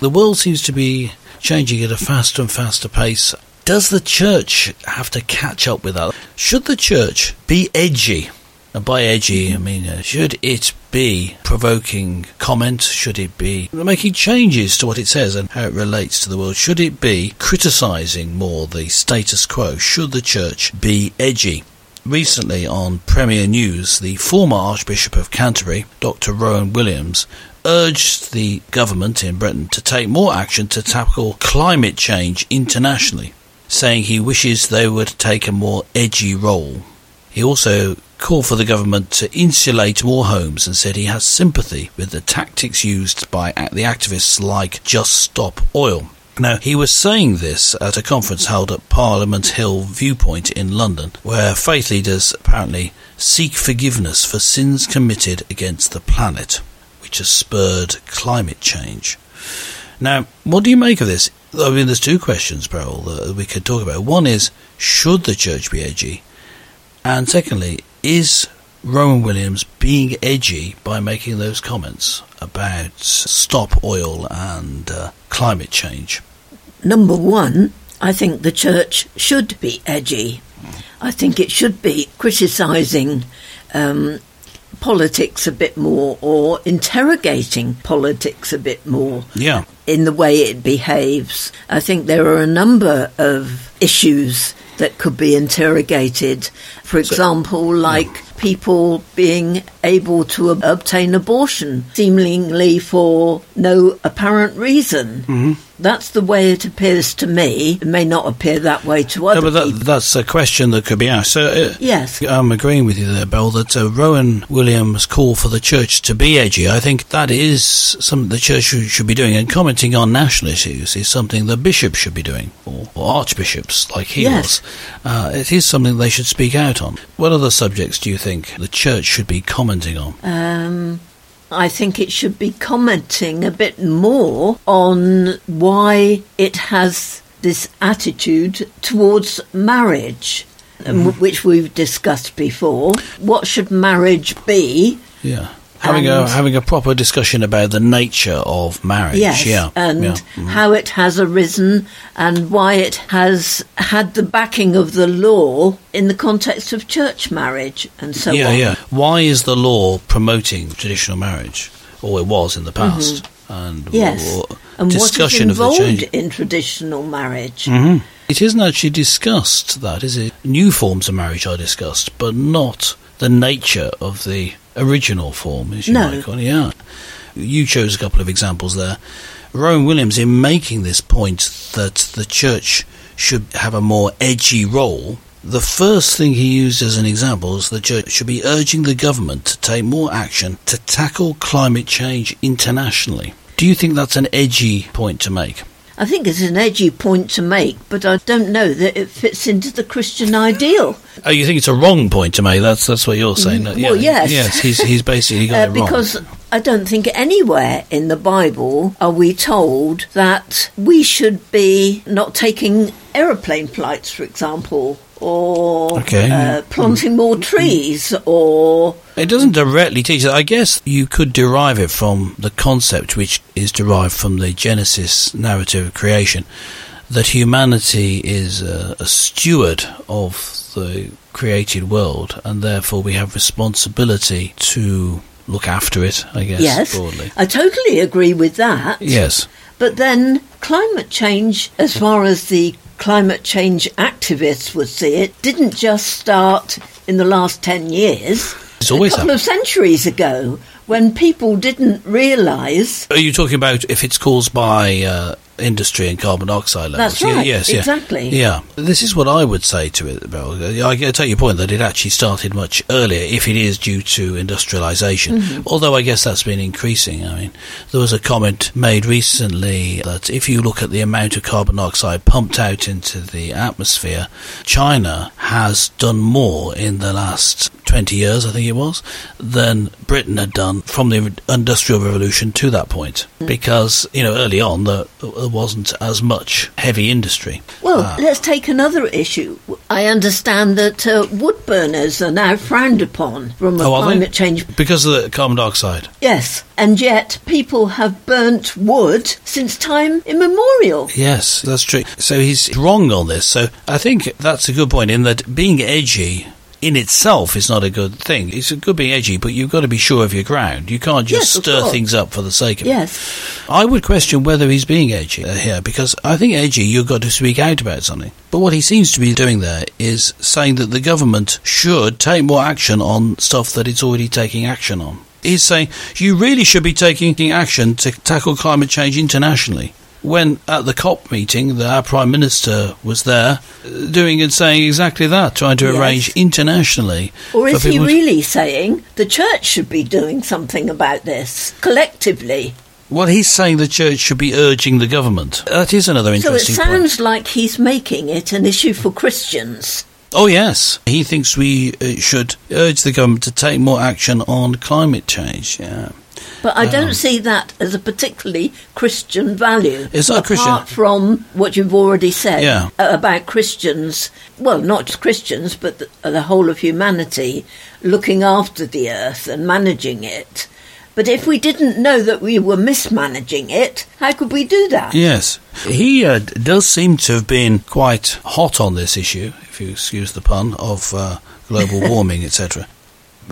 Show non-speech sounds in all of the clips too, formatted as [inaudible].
The world seems to be changing at a faster and faster pace. Does the church have to catch up with that? Should the church be edgy? And by edgy, I mean, uh, should it be provoking comment? Should it be making changes to what it says and how it relates to the world? Should it be criticising more the status quo? Should the church be edgy? Recently on Premier News, the former Archbishop of Canterbury, Dr. Rowan Williams, urged the government in Britain to take more action to tackle climate change internationally, saying he wishes they would take a more edgy role. He also called for the government to insulate more homes and said he has sympathy with the tactics used by the activists like Just Stop Oil. Now, he was saying this at a conference held at Parliament Hill Viewpoint in London, where faith leaders apparently seek forgiveness for sins committed against the planet, which has spurred climate change. Now, what do you make of this? I mean, there's two questions, Beryl, that we could talk about. One is, should the church be edgy? And secondly, is Rowan Williams being edgy by making those comments about stop oil and uh, climate change? Number one, I think the church should be edgy. I think it should be criticising um, politics a bit more or interrogating politics a bit more. Yeah. In the way it behaves. I think there are a number of issues that could be interrogated. For example, like people being able to obtain abortion seemingly for no apparent reason. Mm-hmm. That's the way it appears to me. It may not appear that way to other no, but that, that's a question that could be asked. So, uh, yes, I'm agreeing with you there, Bill. That uh, Rowan Williams' call for the church to be edgy, I think that is something the church should be doing. And commenting on national issues is something the bishops should be doing, or, or like he yes. was. Uh, it is something they should speak out on. What other subjects do you think the church should be commenting on? Um, I think it should be commenting a bit more on why it has this attitude towards marriage, mm. which we've discussed before. What should marriage be? Yeah having a having a proper discussion about the nature of marriage. Yes, yeah, and yeah. Mm-hmm. how it has arisen and why it has had the backing of the law in the context of church marriage and so yeah, on. Yeah, yeah. Why is the law promoting traditional marriage, or it was in the past? Mm-hmm. And yes, and discussion what is involved of in traditional marriage. Mm-hmm. It isn't actually discussed. That is it. New forms of marriage are discussed, but not the nature of the original form, as you no. might call it. Yeah. You chose a couple of examples there. Rowan Williams, in making this point that the church should have a more edgy role, the first thing he used as an example is the church should be urging the government to take more action to tackle climate change internationally. Do you think that's an edgy point to make? I think it's an edgy point to make, but I don't know that it fits into the Christian ideal. Oh, you think it's a wrong point to make? That's that's what you're saying. Well, yeah, yes, yes, he's he's basically got uh, it wrong. because I don't think anywhere in the Bible are we told that we should be not taking aeroplane flights, for example, or okay. uh, planting more trees, or it doesn't directly teach it. I guess you could derive it from the concept, which is derived from the Genesis narrative of creation, that humanity is a, a steward of the created world, and therefore we have responsibility to look after it. I guess. Yes, broadly. I totally agree with that. Yes. But then climate change, as far as the climate change activists would see it, didn't just start in the last 10 years. It's always a couple happened. of centuries ago when people didn't realise. Are you talking about if it's caused by uh, industry and carbon dioxide levels? That's right. Yeah, yes, exactly. Yeah. yeah. This is what I would say to it, Bill. I take your point that it actually started much earlier if it is due to industrialisation. Mm-hmm. Although I guess that's been increasing. I mean, there was a comment made recently that if you look at the amount of carbon dioxide pumped out into the atmosphere, China has done more in the last 20 years, I think it was, than Britain had done from the Industrial Revolution to that point. Mm. Because, you know, early on there, there wasn't as much heavy industry. Well, Ah. let's take another issue. I understand that uh, wood burners are now frowned upon from a Oh, climate change. Because of the carbon dioxide. Yes, and yet people have burnt wood since time immemorial. Yes, that's true. So he's wrong on this. So I think that's a good point in that being edgy in itself is not a good thing. It's a good being edgy, but you've got to be sure of your ground. You can't just Yes, stir course. things up for the sake of it. Yes, I would question whether he's being edgy uh, here because I think edgy, you've got to speak out about something. But what he seems to be doing there is saying that the government should take more action on stuff that it's already taking action on. He's saying you really should be taking action to tackle climate change internationally. When at the COP meeting, the, our Prime Minister was there uh, doing and saying exactly that, trying to Yes. arrange internationally. or is he people to- really saying the church should be doing something about this collectively? Well, he's saying the church should be urging the government. That is another interesting. So it interesting point. sounds like he's making it an issue for Christians. Oh, yes. He thinks we uh, should urge the government to take more action on climate change. Yeah. But I Um, don't see that as a particularly Christian value. It's not apart Christian. from what you've already said Yeah. about Christians. Well, not just Christians, but the, the whole of humanity looking after the earth and managing it. But if we didn't know that we were mismanaging it, how could we do that? Yes. He uh, does seem to have been quite hot on this issue, if you excuse the pun, of uh, global [laughs] warming, etc.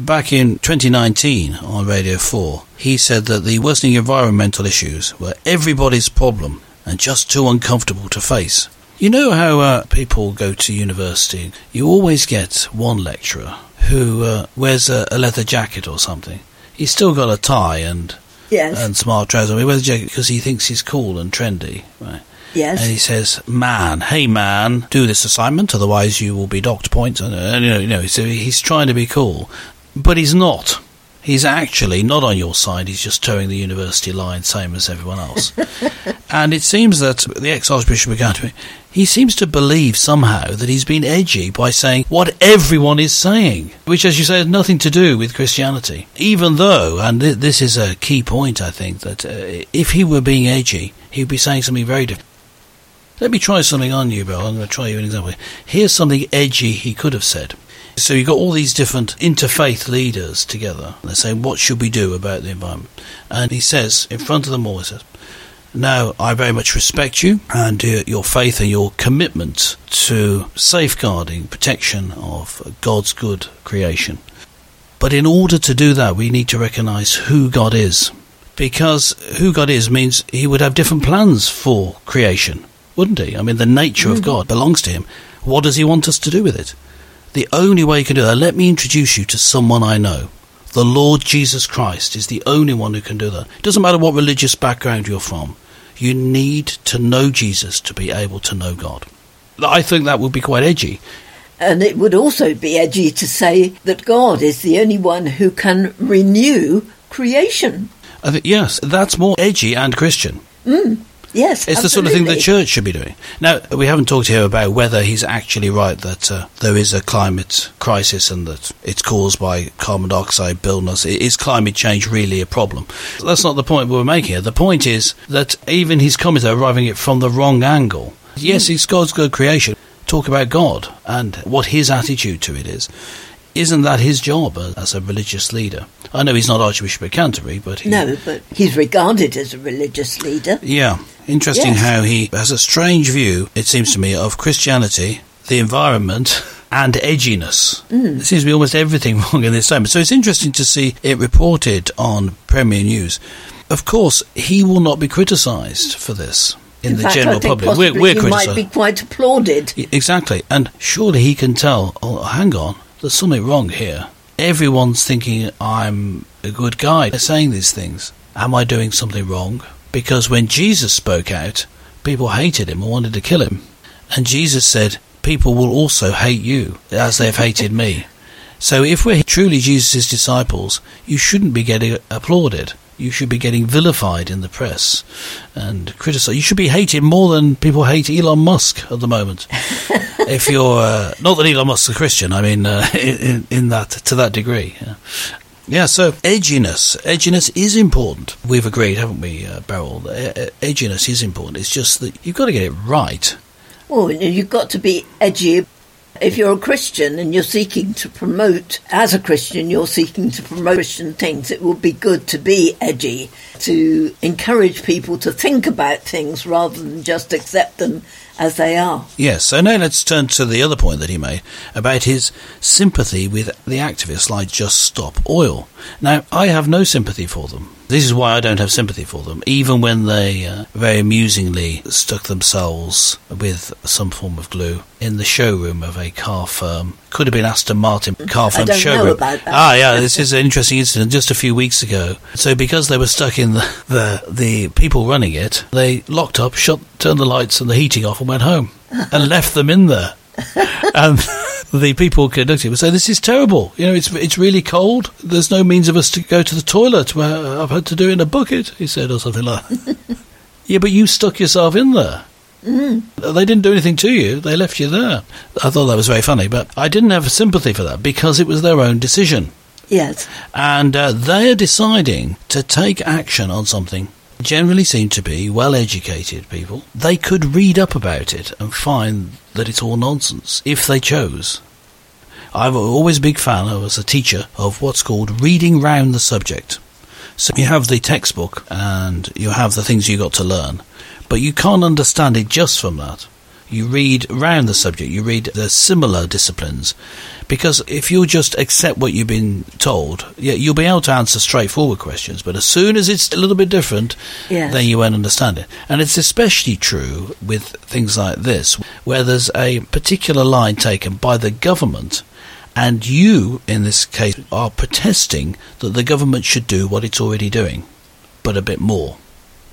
Back in 2019 on Radio 4, he said that the worsening environmental issues were everybody's problem and just too uncomfortable to face. You know how uh, people go to university? You always get one lecturer who uh, wears a, a leather jacket or something. He's still got a tie and Yes, and smart trousers. He wears a jacket because he thinks he's cool and trendy, right? yes. And he says, "Man, hey man, do this assignment, otherwise you will be docked points." And, and you know, you know, so he's trying to be cool, but he's not. He's actually not on your side. He's just toeing the university line, same as everyone else. [laughs] and it seems that the ex-archbishop of Canterbury, he seems to believe somehow that he's been edgy by saying what everyone is saying, which, as you say, has nothing to do with Christianity. Even though, and th- this is a key point, I think, that uh, if he were being edgy, he'd be saying something very different. Let me try something on you, Bill. I'm going to try you an example. Here's something edgy he could have said. So you've got all these different interfaith leaders together. They're saying, what should we do about the environment? And he says, in front of them all, he says, now, I very much respect you and your faith and your commitment to safeguarding, protection of God's good creation. But in order to do that, we need to recognize who God is. Because who God is means he would have different plans for creation, wouldn't he? I mean, the nature of mm-hmm. God belongs to him. What does he want us to do with it? The only way you can do that, let me introduce you to someone I know. The Lord Jesus Christ is the only one who can do that. It doesn't matter what religious background you're from. You need to know Jesus to be able to know God. I think that would be quite edgy. And it would also be edgy to say that God is the only one who can renew creation. Think, yes, that's more edgy and Christian. Mm. Yes, It's the sort of thing the church should be doing. Now, we haven't talked here about whether he's actually right that uh, there is a climate crisis and that it's caused by carbon dioxide building us. Is climate change really a problem? That's not the point we're making here. The point is that even his comments are arriving at it from the wrong angle. Yes, it's God's good creation. Talk about God and what his attitude to it is. Isn't that his job as- a religious leader? I know he's not Archbishop of Canterbury, but he, No, but he's regarded as a religious leader. yeah, interesting Yes. how he has a strange view, it seems to me, of Christianity, the environment, and edginess. Mm. There seems to be almost everything [laughs] wrong in this statement. So it's interesting to see it reported on Premier News. Of course, he will not be criticised for this in, the fact, general public. We're, we're he might be quite applauded. Exactly. And surely he can tell, oh, hang on, there's something wrong here. Everyone's thinking I'm a good guy They're saying these things. Am I doing something wrong? Because when Jesus spoke out, people hated him and wanted to kill him. And Jesus said, People will also hate you as they've hated me. So if we're truly Jesus' disciples, you shouldn't be getting applauded. You should be getting vilified in the press and criticized. You should be hated more than people hate Elon Musk at the moment. [laughs] if you're uh, not that Elon Musk's a Christian, I mean, uh, [laughs] in, in, that to that degree. Yeah. yeah. so edginess, edginess is important. We've agreed, haven't we, uh, Beryl? Edginess is important. It's just that you've got to get it right. Well, you've got to be edgy if you're a Christian and you're seeking to promote, as a Christian, you're seeking to promote Christian things, it would be good to be edgy, to encourage people to think about things rather than just accept them as they are. Yes, so now let's turn to the other point that he made about his sympathy with the activists like Just Stop Oil. Now, I have no sympathy for them. This is why I don't have sympathy for them, even when they uh, very amusingly stuck themselves with some form of glue in the showroom of a car firm. Could have been Aston Martin car firm showroom. Ah, yeah, this is an interesting incident just a few weeks ago. So, because they were stuck in the, [laughs] the, the people running it, they locked up, shut, turned the lights and the heating off, and went home and left them in there. [laughs] and the people conducting would say, "This is terrible. You know, it's it's really cold. There's no means of us to go to the toilet. Where I've had to do it in a bucket," he said, or something like. that. [laughs] yeah, but you stuck yourself in there. Mm. They didn't do anything to you. They left you there. I thought that was very funny, but I didn't have sympathy for that because it was their own decision. Yes. And uh, they are deciding to take action on something generally seem to be well educated people. They could read up about it and find that it's all nonsense if they chose. I'm always a big fan, as a teacher, of what's called reading round the subject. So you have the textbook and you have the things you got to learn, but you can't understand it just from that. You read around the subject, you read the similar disciplines. Because if you just accept what you've been told, yeah, you'll be able to answer straightforward questions. But as soon as it's a little bit different, yes. then you won't understand it. And it's especially true with things like this, where there's a particular line taken by the government and you, in this case, are protesting that the government should do what it's already doing, but a bit more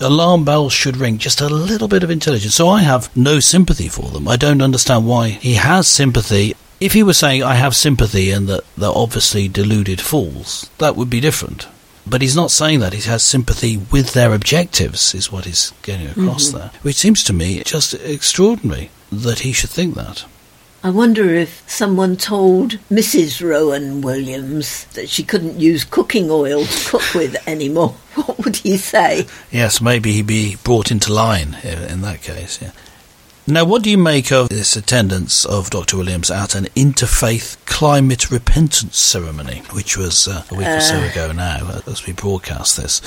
alarm bells should ring. Just a little bit of intelligence. So I have no sympathy for them. I don't understand why he has sympathy. If he was saying I have sympathy and that they're obviously deluded fools, that would be different. But he's not saying that. He has sympathy with their objectives, is what he's getting across mm-hmm. there. Which seems to me just extraordinary that he should think that. I wonder if someone told Mrs. Rowan Williams that she couldn't use cooking oil to cook with anymore. [laughs] What would he say? Yes, maybe he'd be brought into line in that case. Yeah. Now, what do you make of this attendance of Dr. Williams at an interfaith climate repentance ceremony, which was uh, a week uh, or so uh. ago now, as we broadcast this?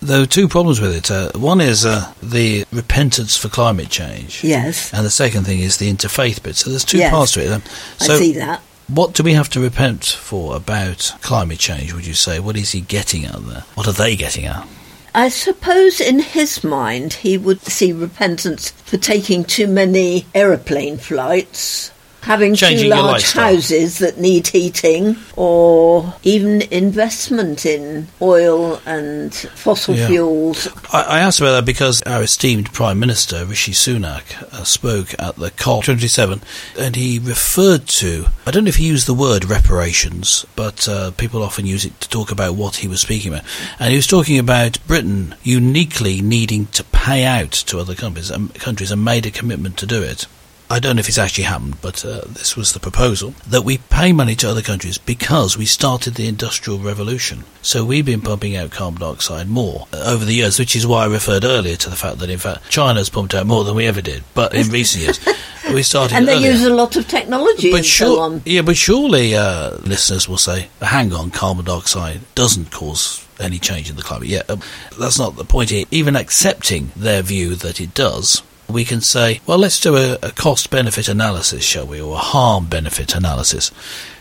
There are two problems with it. Uh, one is uh, the repentance for climate change. Yes. And the second thing is the interfaith bit. So there's two yes. parts to it. So I see that. What do we have to repent for about climate change, would you say? What is he getting at there? What are they getting at? I suppose in his mind he would see repentance for taking too many aeroplane flights having Changing two large houses that need heating, or even investment in oil and fossil yeah. fuels. I, I, asked about that because our esteemed Prime Minister Rishi Sunak uh, spoke at the COP27, and he referred to I don't know if he used the word reparations, but uh, people often use it to talk about what he was speaking about, and he was talking about Britain uniquely needing to pay out to other countries, um, countries and made a commitment to do it. I don't know if it's actually happened, but uh, this was the proposal that we pay money to other countries because we started the Industrial Revolution. So we've been pumping out carbon dioxide more over the years, which is why I referred earlier to the fact that, in fact, China's pumped out more than we ever did. But in recent years, [laughs] we started. and they earlier. use a lot of technology but sure, so on. Yeah, but surely uh, listeners will say, hang on, carbon dioxide doesn't cause any change in the climate. Yeah, um, that's not the point here. Even accepting their view that it does, we can say, well, let's do a, a cost benefit analysis, shall we, or a harm benefit analysis.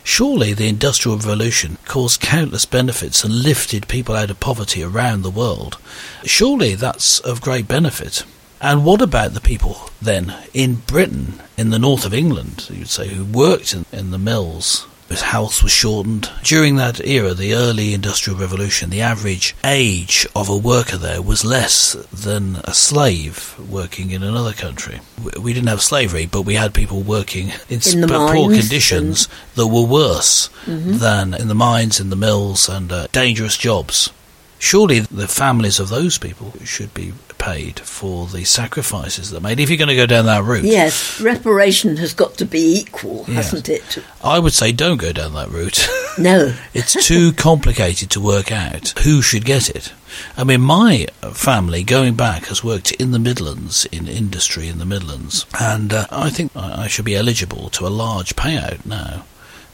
Surely the Industrial Revolution caused countless benefits and lifted people out of poverty around the world. Surely that's of great benefit. And what about the people then in Britain, in the north of England, you'd say, who worked in, in the mills his health was shortened. During that era, the early Industrial Revolution, the average age of a worker there was less than a slave working in another country. We didn't have slavery, but we had people working in, in poor conditions that were worse mm-hmm. than in the mines, in the mills, and uh, dangerous jobs. Surely the families of those people should be paid for the sacrifices they're made if you're going to go down that route. Yes, reparation has got to be equal, Yeah. hasn't it? I would say don't go down that route. [laughs] No. [laughs] it's too complicated to work out who should get it. I mean, my family, going back, has worked in the Midlands, in industry in the Midlands, and uh, I think I should be eligible to a large payout now.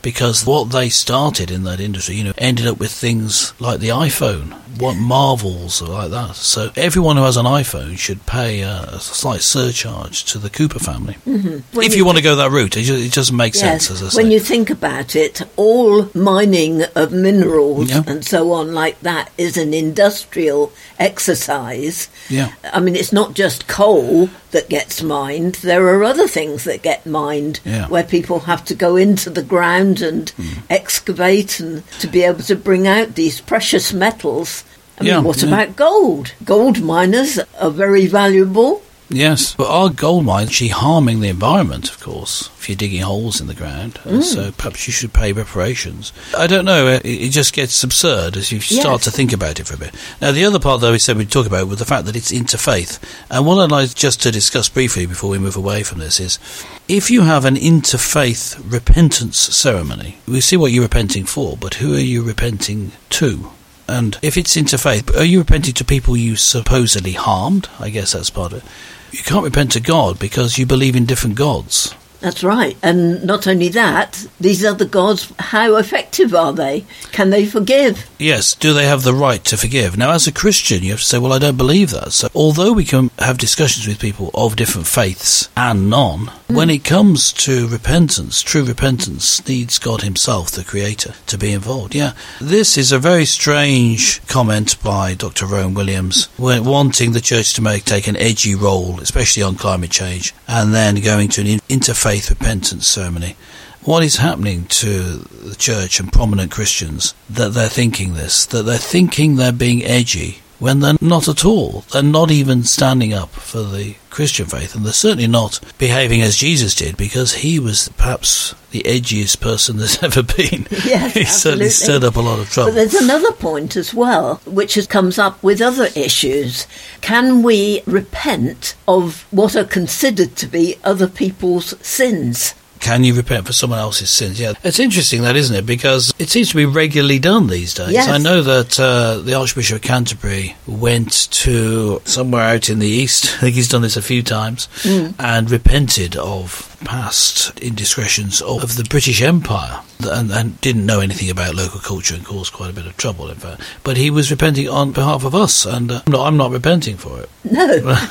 Because what they started in that industry, you know, ended up with things like the iPhone, what marvels like that. So everyone who has an iPhone should pay a, a slight surcharge to the Cooper family. Mm-hmm. If you, want to go that route, it, just, it doesn't make sense, as I say. when you think about it, all mining of minerals Yeah. and so on like that is an industrial exercise. yeah. I mean, it's not just coal that gets mined. There are other things that get mined Yeah. where people have to go into the ground and Hmm. excavate and to be able to bring out these precious metals. I mean, what yeah. about gold? Gold miners are very valuable. Yes, but are gold mines actually harming the environment, of course, if you're digging holes in the ground? Mm. So perhaps you should pay reparations. I don't know, it, it just gets absurd as you start Yes. to think about it for a bit. Now, the other part, though, we said we'd talk about was the fact that it's interfaith. And what I'd like just to discuss briefly before we move away from this is if you have an interfaith repentance ceremony, we see what you're repenting for, but who are you repenting to? And if it's interfaith, are you repenting to people you supposedly harmed? I guess that's part of it. You can't repent to God because you believe in different gods. That's right. And not only that, these other gods, how effective are they? Can they forgive? Yes, do they have the right to forgive? Now, as a Christian, you have to say, well, I don't believe that. So, although we can have discussions with people of different faiths and none, mm. when it comes to repentance, true repentance needs God Himself, the Creator, to be involved. Yeah, this is a very strange comment by Dr. Rowan Williams, when wanting the church to make take an edgy role, especially on climate change, and then going to an in- interfaith repentance ceremony. What is happening to the church and prominent Christians that they're thinking this, that they're thinking they're being edgy when they're not at all. They're not even standing up for the Christian faith, and they're certainly not behaving as Jesus did because he was perhaps the edgiest person [laughs] there's ever been. [laughs] Yes, he certainly stirred up a lot of trouble. But there's another point as well, which is, comes up with other issues. Can we repent of what are considered to be other people's sins? Can you repent for someone else's sins? Yeah, it's interesting that, isn't it? Because it seems to be regularly done these days. Yes. I know that uh, the Archbishop of Canterbury went to somewhere out in the east. [laughs] I think he's done this a few times and repented of past indiscretions of, of the British Empire and, and didn't know anything about local culture and caused quite a bit of trouble, in fact. But he was repenting on behalf of us, and uh, no, I'm not repenting for it. No. [laughs]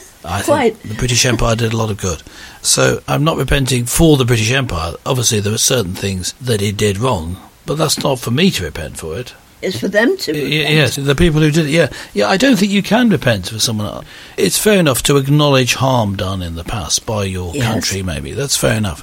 [laughs] I Quite. think the British Empire did a lot of good. So I'm not repenting for the British Empire. Obviously, there were certain things that it did wrong, but that's not for me to repent for it. It's for them to y- yes, the people who did it. Yeah, yeah. I don't think you can repent for someone else. It's fair enough to acknowledge harm done in the past by your Yes. country. Maybe that's fair enough.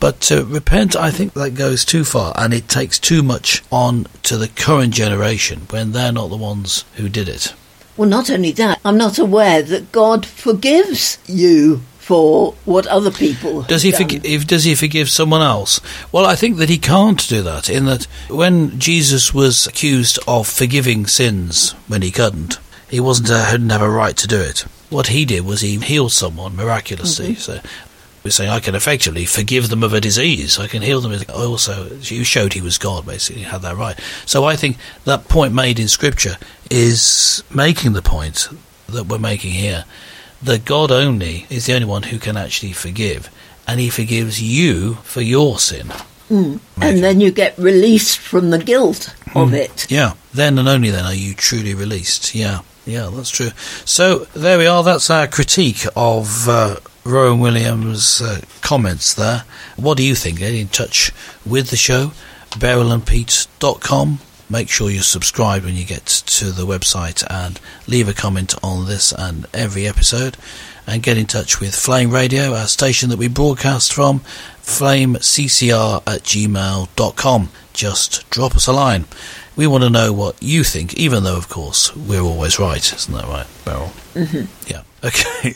But to repent, I think that goes too far, and it takes too much on to the current generation when they're not the ones who did it. Well, not only that, I'm not aware that God forgives you for what other people have Does he? If, does he forgive someone else? Well, I think that he can't do that. In that, when Jesus was accused of forgiving sins when he couldn't, he wasn't uh, a, didn't have a right to do it. What he did was he healed someone miraculously. Mm-hmm. So we're saying I can effectively forgive them of a disease. I can heal them. I Also, you showed he was God. Basically, had that right. So I think that point made in Scripture is making the point that we're making here that God only is the only one who can actually forgive, and He forgives you for your sin. Mm. And then you get released from the guilt of Hmm. it. Yeah, then and only then are you truly released. Yeah, yeah, that's true. So there we are. That's our critique of uh, Rowan Williams' uh, comments there. What do you think? Get in touch with the show, berylandpete.com. Make sure you subscribe when you get to the website and leave a comment on this and every episode. And get in touch with Flame Radio, our station that we broadcast from, flameccr at gmail.com. Just drop us a line. We want to know what you think, even though, of course, we're always right. Isn't that right, Beryl? Mm-hmm. Yeah. [laughs] Okay.